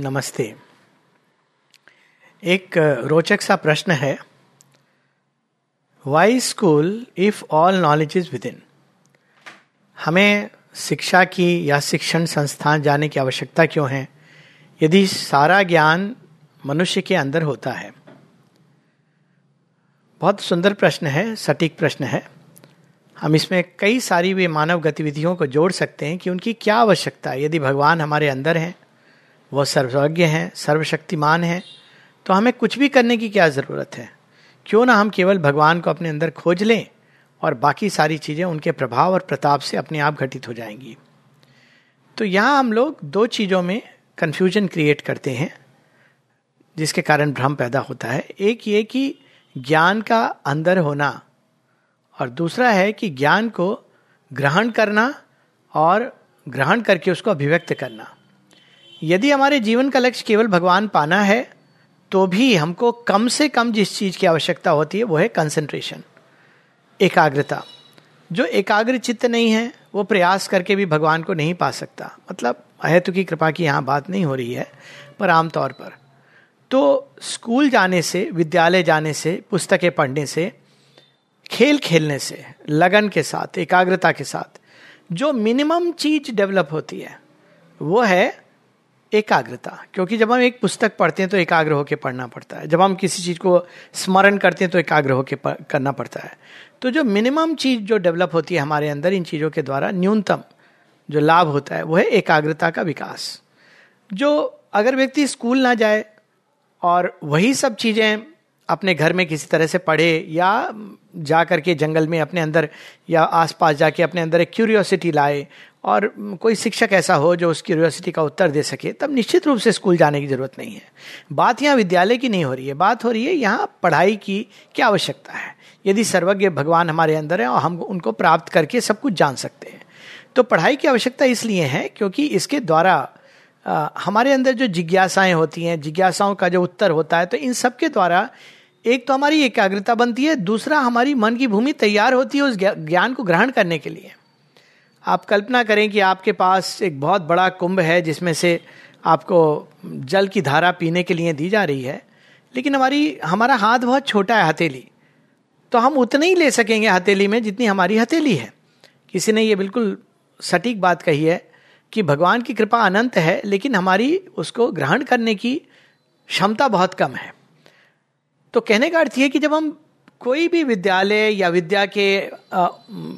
नमस्ते। एक रोचक सा प्रश्न है। Why school if all knowledge is within हमें शिक्षा की या शिक्षण संस्थान जाने की आवश्यकता क्यों है? यदि सारा ज्ञान मनुष्य के अंदर होता है। बहुत सुंदर प्रश्न है, सटीक प्रश्न है। हम इसमें कई सारी वे मानव गतिविधियों को जोड़ सकते हैं कि उनकी क्या आवश्यकता है। यदि भगवान हमारे अंदर हैं वो सर्वज्ञ हैं, सर्वशक्तिमान हैं तो हमें कुछ भी करने की क्या ज़रूरत है? क्यों ना हम केवल भगवान को अपने अंदर खोज लें और बाकी सारी चीज़ें उनके प्रभाव और प्रताप से अपने आप घटित हो जाएँगी। तो यहाँ हम लोग दो चीज़ों में कन्फ्यूज़न क्रिएट करते हैं, जिसके कारण भ्रम पैदा होता है। एक ये कि ज्ञान का अंदर होना और दूसरा है कि ज्ञान को ग्रहण करना और ग्रहण करके उसको अभिव्यक्त करना। यदि हमारे जीवन का लक्ष्य केवल भगवान पाना है तो भी हमको कम से कम जिस चीज़ की आवश्यकता होती है, वो है कंसंट्रेशन एकाग्रता। जो एकाग्र चित्त नहीं है, वो प्रयास करके भी भगवान को नहीं पा सकता। मतलब अहेतु की कृपा की यहाँ बात नहीं हो रही है, पर आमतौर पर। तो स्कूल जाने से, विद्यालय जाने से, पुस्तकें पढ़ने से, खेल खेलने से, लगन के साथ, एकाग्रता के साथ, जो मिनिमम चीज़ डेवलप होती है, वो है एकाग्रता। क्योंकि जब हम एक पुस्तक पढ़ते हैं तो एकाग्र होकर पढ़ना पड़ता है। जब हम किसी चीज़ को स्मरण करते हैं तो एकाग्र होकर करना पड़ता है। तो जो मिनिमम चीज़ जो डेवलप होती है हमारे अंदर इन चीज़ों के द्वारा, न्यूनतम जो लाभ होता है, वो है एकाग्रता का विकास। जो अगर व्यक्ति स्कूल ना जाए और वही सब चीज़ें अपने घर में किसी तरह से पढ़े या जा करके जंगल में अपने अंदर या आसपास जाके अपने अंदर एक क्यूरियोसिटी लाए और कोई शिक्षक ऐसा हो जो उस क्यूरियोसिटी का उत्तर दे सके, तब निश्चित रूप से स्कूल जाने की ज़रूरत नहीं है। बात यहाँ विद्यालय की नहीं हो रही है, बात हो रही है यहाँ पढ़ाई की क्या आवश्यकता है। यदि सर्वज्ञ भगवान हमारे अंदर है और हम उनको प्राप्त करके सब कुछ जान सकते हैं। तो पढ़ाई की आवश्यकता इसलिए है क्योंकि इसके द्वारा हमारे अंदर जो जिज्ञासाएँ होती हैं, जिज्ञासाओं का जो उत्तर होता है तो इन सब के द्वारा एक तो हमारी एकाग्रता बनती है, दूसरा हमारी मन की भूमि तैयार होती है उस ज्ञान को ग्रहण करने के लिए। आप कल्पना करें कि आपके पास एक बहुत बड़ा कुंभ है जिसमें से आपको जल की धारा पीने के लिए दी जा रही है। लेकिन हमारी, हमारा हाथ बहुत छोटा है हथेली। तो हम उतने ही ले सकेंगे हथेली में जितनी हमारी हथेली है। किसी ने ये बिल्कुल सटीक बात कही है कि भगवान की कृपा अनंत है, लेकिन हमारी उसको ग्रहण करने की क्षमता बहुत कम है। तो कहने का अर्थ ये कि जब हम कोई भी विद्यालय या विद्या के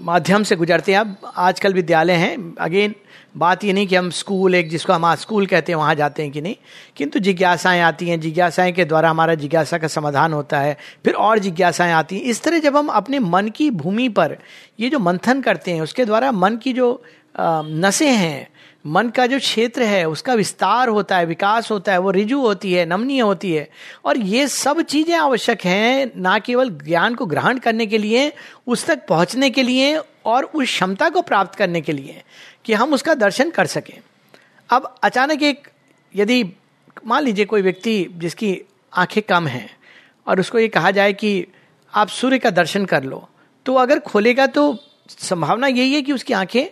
माध्यम से गुजरते हैं, अब आजकल विद्यालय हैं। अगेन बात ये नहीं कि हम स्कूल, एक जिसको हम स्कूल कहते हैं, वहाँ जाते हैं कि नहीं। किंतु जिज्ञासाएँ आती हैं, जिज्ञासाएँ के द्वारा हमारा जिज्ञासा का समाधान होता है, फिर और जिज्ञासाएँ आती हैं। इस तरह जब हम अपने मन की भूमि पर ये जो मंथन करते हैं, उसके द्वारा मन की जो नसें हैं मन का जो क्षेत्र है, उसका विस्तार होता है, विकास होता है, वो रिजु होती है, नमनीय होती है। और ये सब चीज़ें आवश्यक हैं, ना केवल ज्ञान को ग्रहण करने के लिए, उस तक पहुँचने के लिए और उस क्षमता को प्राप्त करने के लिए कि हम उसका दर्शन कर सकें। अब अचानक एक, यदि मान लीजिए कोई व्यक्ति जिसकी आँखें कम हैं और उसको ये कहा जाए कि आप सूर्य का दर्शन कर लो तो अगर खोलेगा तो संभावना यही है कि उसकी आँखें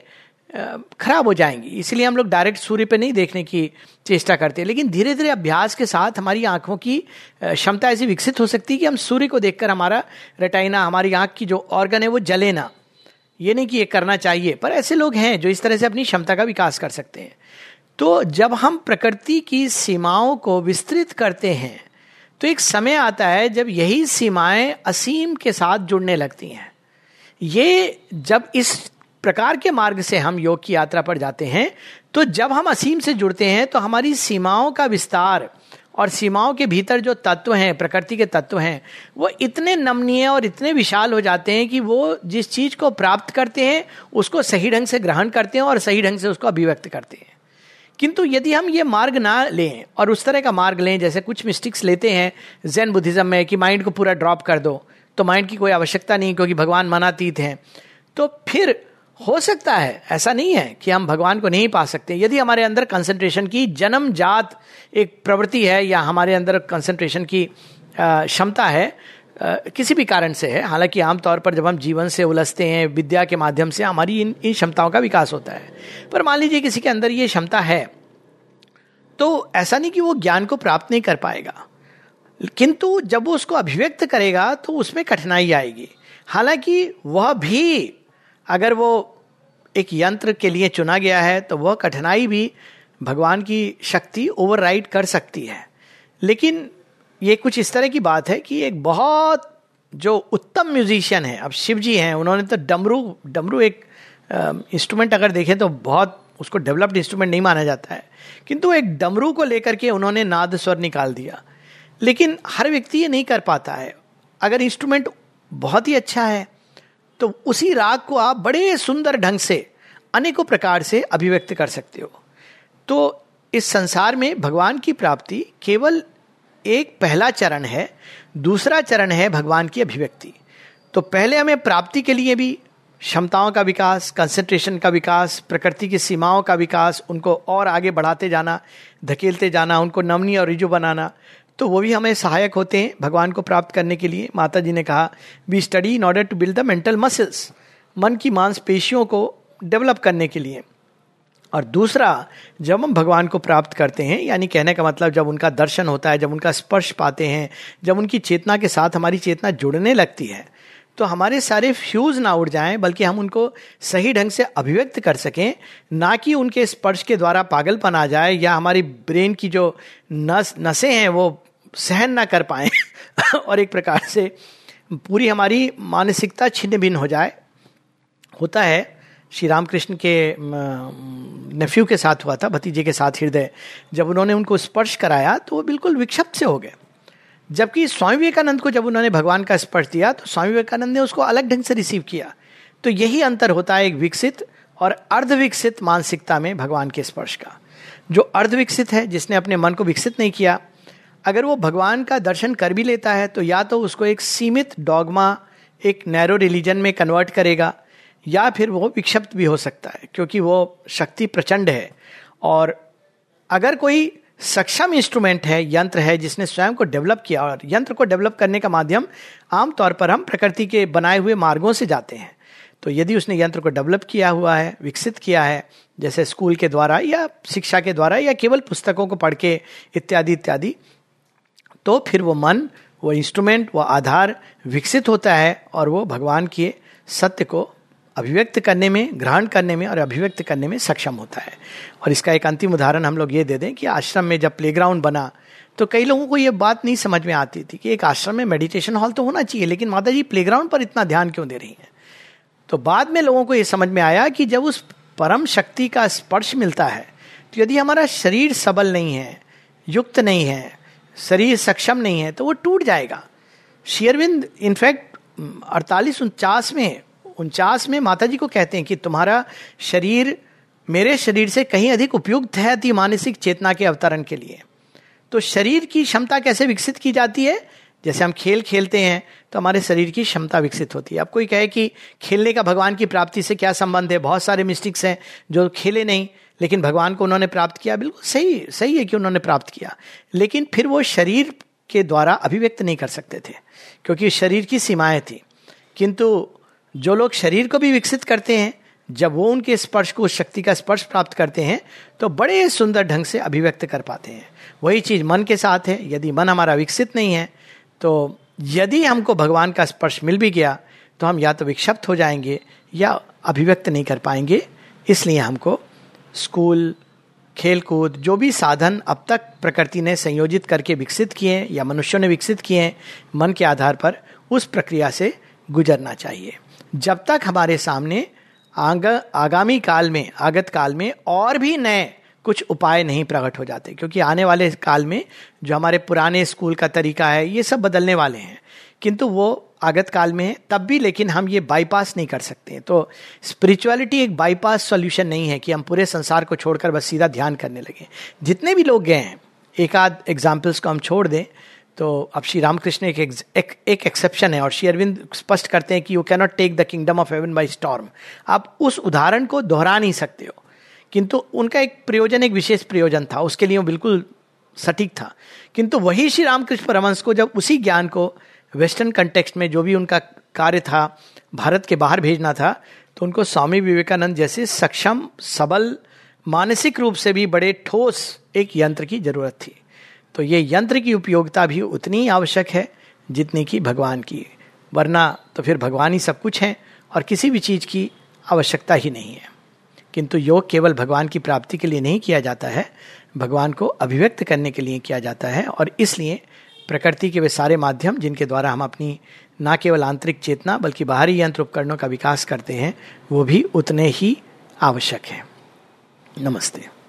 खराब हो जाएँगी। इसलिए हम लोग डायरेक्ट सूर्य पे नहीं देखने की चेष्टा करते हैं। लेकिन धीरे धीरे अभ्यास के साथ हमारी आँखों की क्षमता ऐसी विकसित हो सकती है कि हम सूर्य को देखकर हमारा रेटाइना हमारी आँख की जो ऑर्गन है वो जले ना। ये नहीं कि ये करना चाहिए, पर ऐसे लोग हैं जो इस तरह से अपनी क्षमता का विकास कर सकते हैं। तो जब हम प्रकृति की सीमाओं को विस्तृत करते हैं तो एक समय आता है जब यही सीमाएँ असीम के साथ जुड़ने लगती हैं। ये जब इस प्रकार के मार्ग से हम योग की यात्रा पर जाते हैं तो जब हम असीम से जुड़ते हैं तो हमारी सीमाओं का विस्तार और सीमाओं के भीतर जो तत्व हैं, प्रकृति के तत्व हैं, वो इतने नमनीय और इतने विशाल हो जाते हैं कि वो जिस चीज़ को प्राप्त करते हैं, उसको सही ढंग से ग्रहण करते हैं और सही ढंग से उसको अभिव्यक्त करते हैं। किंतु यदि हम ये मार्ग ना लें और उस तरह का मार्ग लें, जैसे कुछ मिस्टिक्स लेते हैं, जैन बुद्धिज्म में कि माइंड को पूरा ड्रॉप कर दो तो माइंड की कोई आवश्यकता नहीं, क्योंकि भगवान मनातीत हैं तो फिर हो सकता है, ऐसा नहीं है कि हम भगवान को नहीं पा सकते। यदि हमारे अंदर कंसंट्रेशन की जन्म जात एक प्रवृत्ति है या हमारे अंदर कंसंट्रेशन की क्षमता है किसी भी कारण से है, हालाँकि आमतौर पर जब हम जीवन से उलझते हैं, विद्या के माध्यम से हमारी इन इन क्षमताओं का विकास होता है। पर मान लीजिए किसी के अंदर ये क्षमता है तो ऐसा नहीं कि वो ज्ञान को प्राप्त नहीं कर पाएगा। किंतु जब वो उसको अभिव्यक्त करेगा तो उसमें कठिनाई आएगी। हालाँकि वह भी अगर वो एक यंत्र के लिए चुना गया है तो वह कठिनाई भी भगवान की शक्ति ओवरराइड कर सकती है। लेकिन ये कुछ इस तरह की बात है कि एक बहुत जो उत्तम म्यूजिशियन है, अब शिव जी हैं, उन्होंने तो डमरू डमरू एक इंस्ट्रूमेंट अगर देखें तो बहुत उसको डेवलप्ड इंस्ट्रूमेंट नहीं माना जाता है। किंतु एक डमरू को लेकर के उन्होंने नाद स्वर निकाल दिया। लेकिन हर व्यक्ति ये नहीं कर पाता है। अगर इंस्ट्रूमेंट बहुत ही अच्छा है तो उसी राग को आप बड़े सुंदर ढंग से, अनेकों प्रकार से अभिव्यक्त कर सकते हो। तो इस संसार में भगवान की प्राप्ति केवल एक पहला चरण है, दूसरा चरण है भगवान की अभिव्यक्ति। तो पहले हमें प्राप्ति के लिए भी क्षमताओं का विकास कंसंट्रेशन का विकास, प्रकृति की सीमाओं का विकास, उनको और आगे बढ़ाते जाना, धकेलते जाना, उनको नमनी और रिजु बनाना तो वो भी हमें सहायक होते हैं भगवान को प्राप्त करने के लिए। माता जी ने कहा we study in order to build the mental muscles मन की मांसपेशियों को डेवलप करने के लिए। और दूसरा, जब हम भगवान को प्राप्त करते हैं, यानी कहने का मतलब जब उनका दर्शन होता है, जब उनका स्पर्श पाते हैं, जब उनकी चेतना के साथ हमारी चेतना जुड़ने लगती है तो हमारे सारे फ्यूज ना उड़ जाएँ, बल्कि हम उनको सही ढंग से अभिव्यक्त कर सकें, ना कि उनके स्पर्श के द्वारा पागलपन आ जाए, या हमारी ब्रेन की जो नस, नसें हैं, वो सहन ना कर पाए। और एक प्रकार से पूरी हमारी मानसिकता छिन्न भिन्न हो जाए। होता है, श्री रामकृष्ण के नेफ्यू के साथ हुआ था, भतीजे के साथ हृदय। जब उन्होंने उनको स्पर्श कराया तो वो बिल्कुल विक्षिप्त से हो गए। जबकि स्वामी विवेकानंद को जब उन्होंने भगवान का स्पर्श दिया तो स्वामी विवेकानंद ने उसको अलग ढंग से रिसीव किया। तो यही अंतर होता है एक विकसित और अर्धविकसित मानसिकता में भगवान के स्पर्श का। जो अर्धविकसित है, जिसने अपने मन को विकसित नहीं किया अगर वो भगवान का दर्शन कर भी लेता है तो या तो उसको एक सीमित डॉगमा, एक नैरो रिलीजन में कन्वर्ट करेगा, या फिर वो विक्षिप्त भी हो सकता है, क्योंकि वो शक्ति प्रचंड है। और अगर कोई सक्षम इंस्ट्रूमेंट है, यंत्र है, जिसने स्वयं को डेवलप किया, और यंत्र को डेवलप करने का माध्यम आमतौर पर हम प्रकृति के बनाए हुए मार्गों से जाते हैं। तो यदि उसने यंत्र को डेवलप किया हुआ है, विकसित किया है, जैसे स्कूल के द्वारा या शिक्षा के द्वारा, या केवल पुस्तकों को पढ़ के, इत्यादि इत्यादि तो फिर वो मन, वो इंस्ट्रूमेंट वो आधार विकसित होता है और वो भगवान के सत्य को अभिव्यक्त करने में, ग्रहण करने में और अभिव्यक्त करने में सक्षम होता है। और इसका एक अंतिम उदाहरण हम लोग ये दे दें कि आश्रम में जब प्लेग्राउंड बना तो कई लोगों को ये बात नहीं समझ में आती थी कि एक आश्रम में मेडिटेशन हॉल तो होना चाहिए, लेकिन माता जी प्लेग्राउंड पर इतना ध्यान क्यों दे रही हैं? तो बाद में लोगों को ये समझ में आया कि जब उस परम शक्ति का स्पर्श मिलता है तो यदि हमारा शरीर सबल नहीं है, युक्त नहीं है शरीर सक्षम नहीं है तो वो टूट जाएगा। शेयरविंद इनफैक्ट अड़तालीस उनचास में उनचास में माता जी को कहते हैं कि तुम्हारा शरीर मेरे शरीर से कहीं अधिक उपयुक्त है अति मानसिक चेतना के अवतरण के लिए। तो शरीर की क्षमता कैसे विकसित की जाती है? जैसे हम खेल खेलते हैं तो हमारे शरीर की क्षमता विकसित होती है। अब कोई कहे कि खेलने का भगवान की प्राप्ति से क्या संबंध है? बहुत सारे मिस्टिक्स हैं जो खेले नहीं लेकिन भगवान को उन्होंने प्राप्त किया, बिल्कुल सही सही है कि उन्होंने प्राप्त किया। लेकिन फिर वो शरीर के द्वारा अभिव्यक्त नहीं कर सकते थे, क्योंकि शरीर की सीमाएँ थी। किंतु जो लोग शरीर को भी विकसित करते हैं, जब वो उनके स्पर्श को, शक्ति का स्पर्श प्राप्त करते हैं तो बड़े सुंदर ढंग से अभिव्यक्त कर पाते हैं। वही चीज़ मन के साथ है, यदि मन हमारा विकसित नहीं है तो यदि हमको भगवान का स्पर्श मिल भी गया तो हम या तो विक्षिप्त हो जाएँगे या अभिव्यक्त नहीं कर पाएँगे, इसलिए हमको स्कूल खेल कूद जो भी साधन अब तक प्रकृति ने संयोजित करके विकसित किए हैं या मनुष्यों ने विकसित किए हैं मन के आधार पर उस प्रक्रिया से गुजरना चाहिए। जब तक हमारे सामने आग, आगामी काल में आगत काल में और भी नए कुछ उपाय नहीं प्रकट हो जाते क्योंकि आने वाले काल में जो हमारे पुराने स्कूल का तरीका है ये सब बदलने वाले हैं। किंतु वो आगत काल में है तब भी लेकिन हम ये बाईपास नहीं कर सकते हैं। तो स्पिरिचुअलिटी एक बाईपास सॉल्यूशन नहीं है कि हम पूरे संसार को छोड़कर बस सीधा ध्यान करने लगे। जितने भी लोग गए हैं एक आध एग्जाम्पल्स को हम छोड़ दें तो अब श्री रामकृष्ण एक एक, एक एक्सेप्शन है और श्री अरविंद स्पष्ट करते हैं कि you cannot take the kingdom of heaven by storm आप उस उदाहरण को दोहरा नहीं सकते हो। किंतु उनका एक प्रयोजन एक विशेष प्रयोजन था उसके लिए वो बिल्कुल सटीक था। किंतु वही श्री रामकृष्ण परमंश को जब उसी ज्ञान को वेस्टर्न कंटेक्स्ट में जो भी उनका कार्य था, भारत के बाहर भेजना था तो उनको स्वामी विवेकानंद जैसे सक्षम, सबल, मानसिक रूप से भी बड़े ठोस एक यंत्र की ज़रूरत थी। तो ये यंत्र की उपयोगिता भी उतनी आवश्यक है, जितनी कि भगवान की। वरना तो फिर भगवान ही सब कुछ हैं और किसी भी चीज़ की आवश्यकता ही नहीं है। किंतु योग केवल भगवान की प्राप्ति के लिए नहीं किया जाता है, भगवान को अभिव्यक्त करने के लिए किया जाता है और इसलिए प्रकृति के वे सारे माध्यम जिनके द्वारा हम अपनी न केवल आंतरिक चेतना, बल्कि बाहरी यंत्र उपकरणों का विकास करते हैं, वो भी उतने ही आवश्यक है। नमस्ते।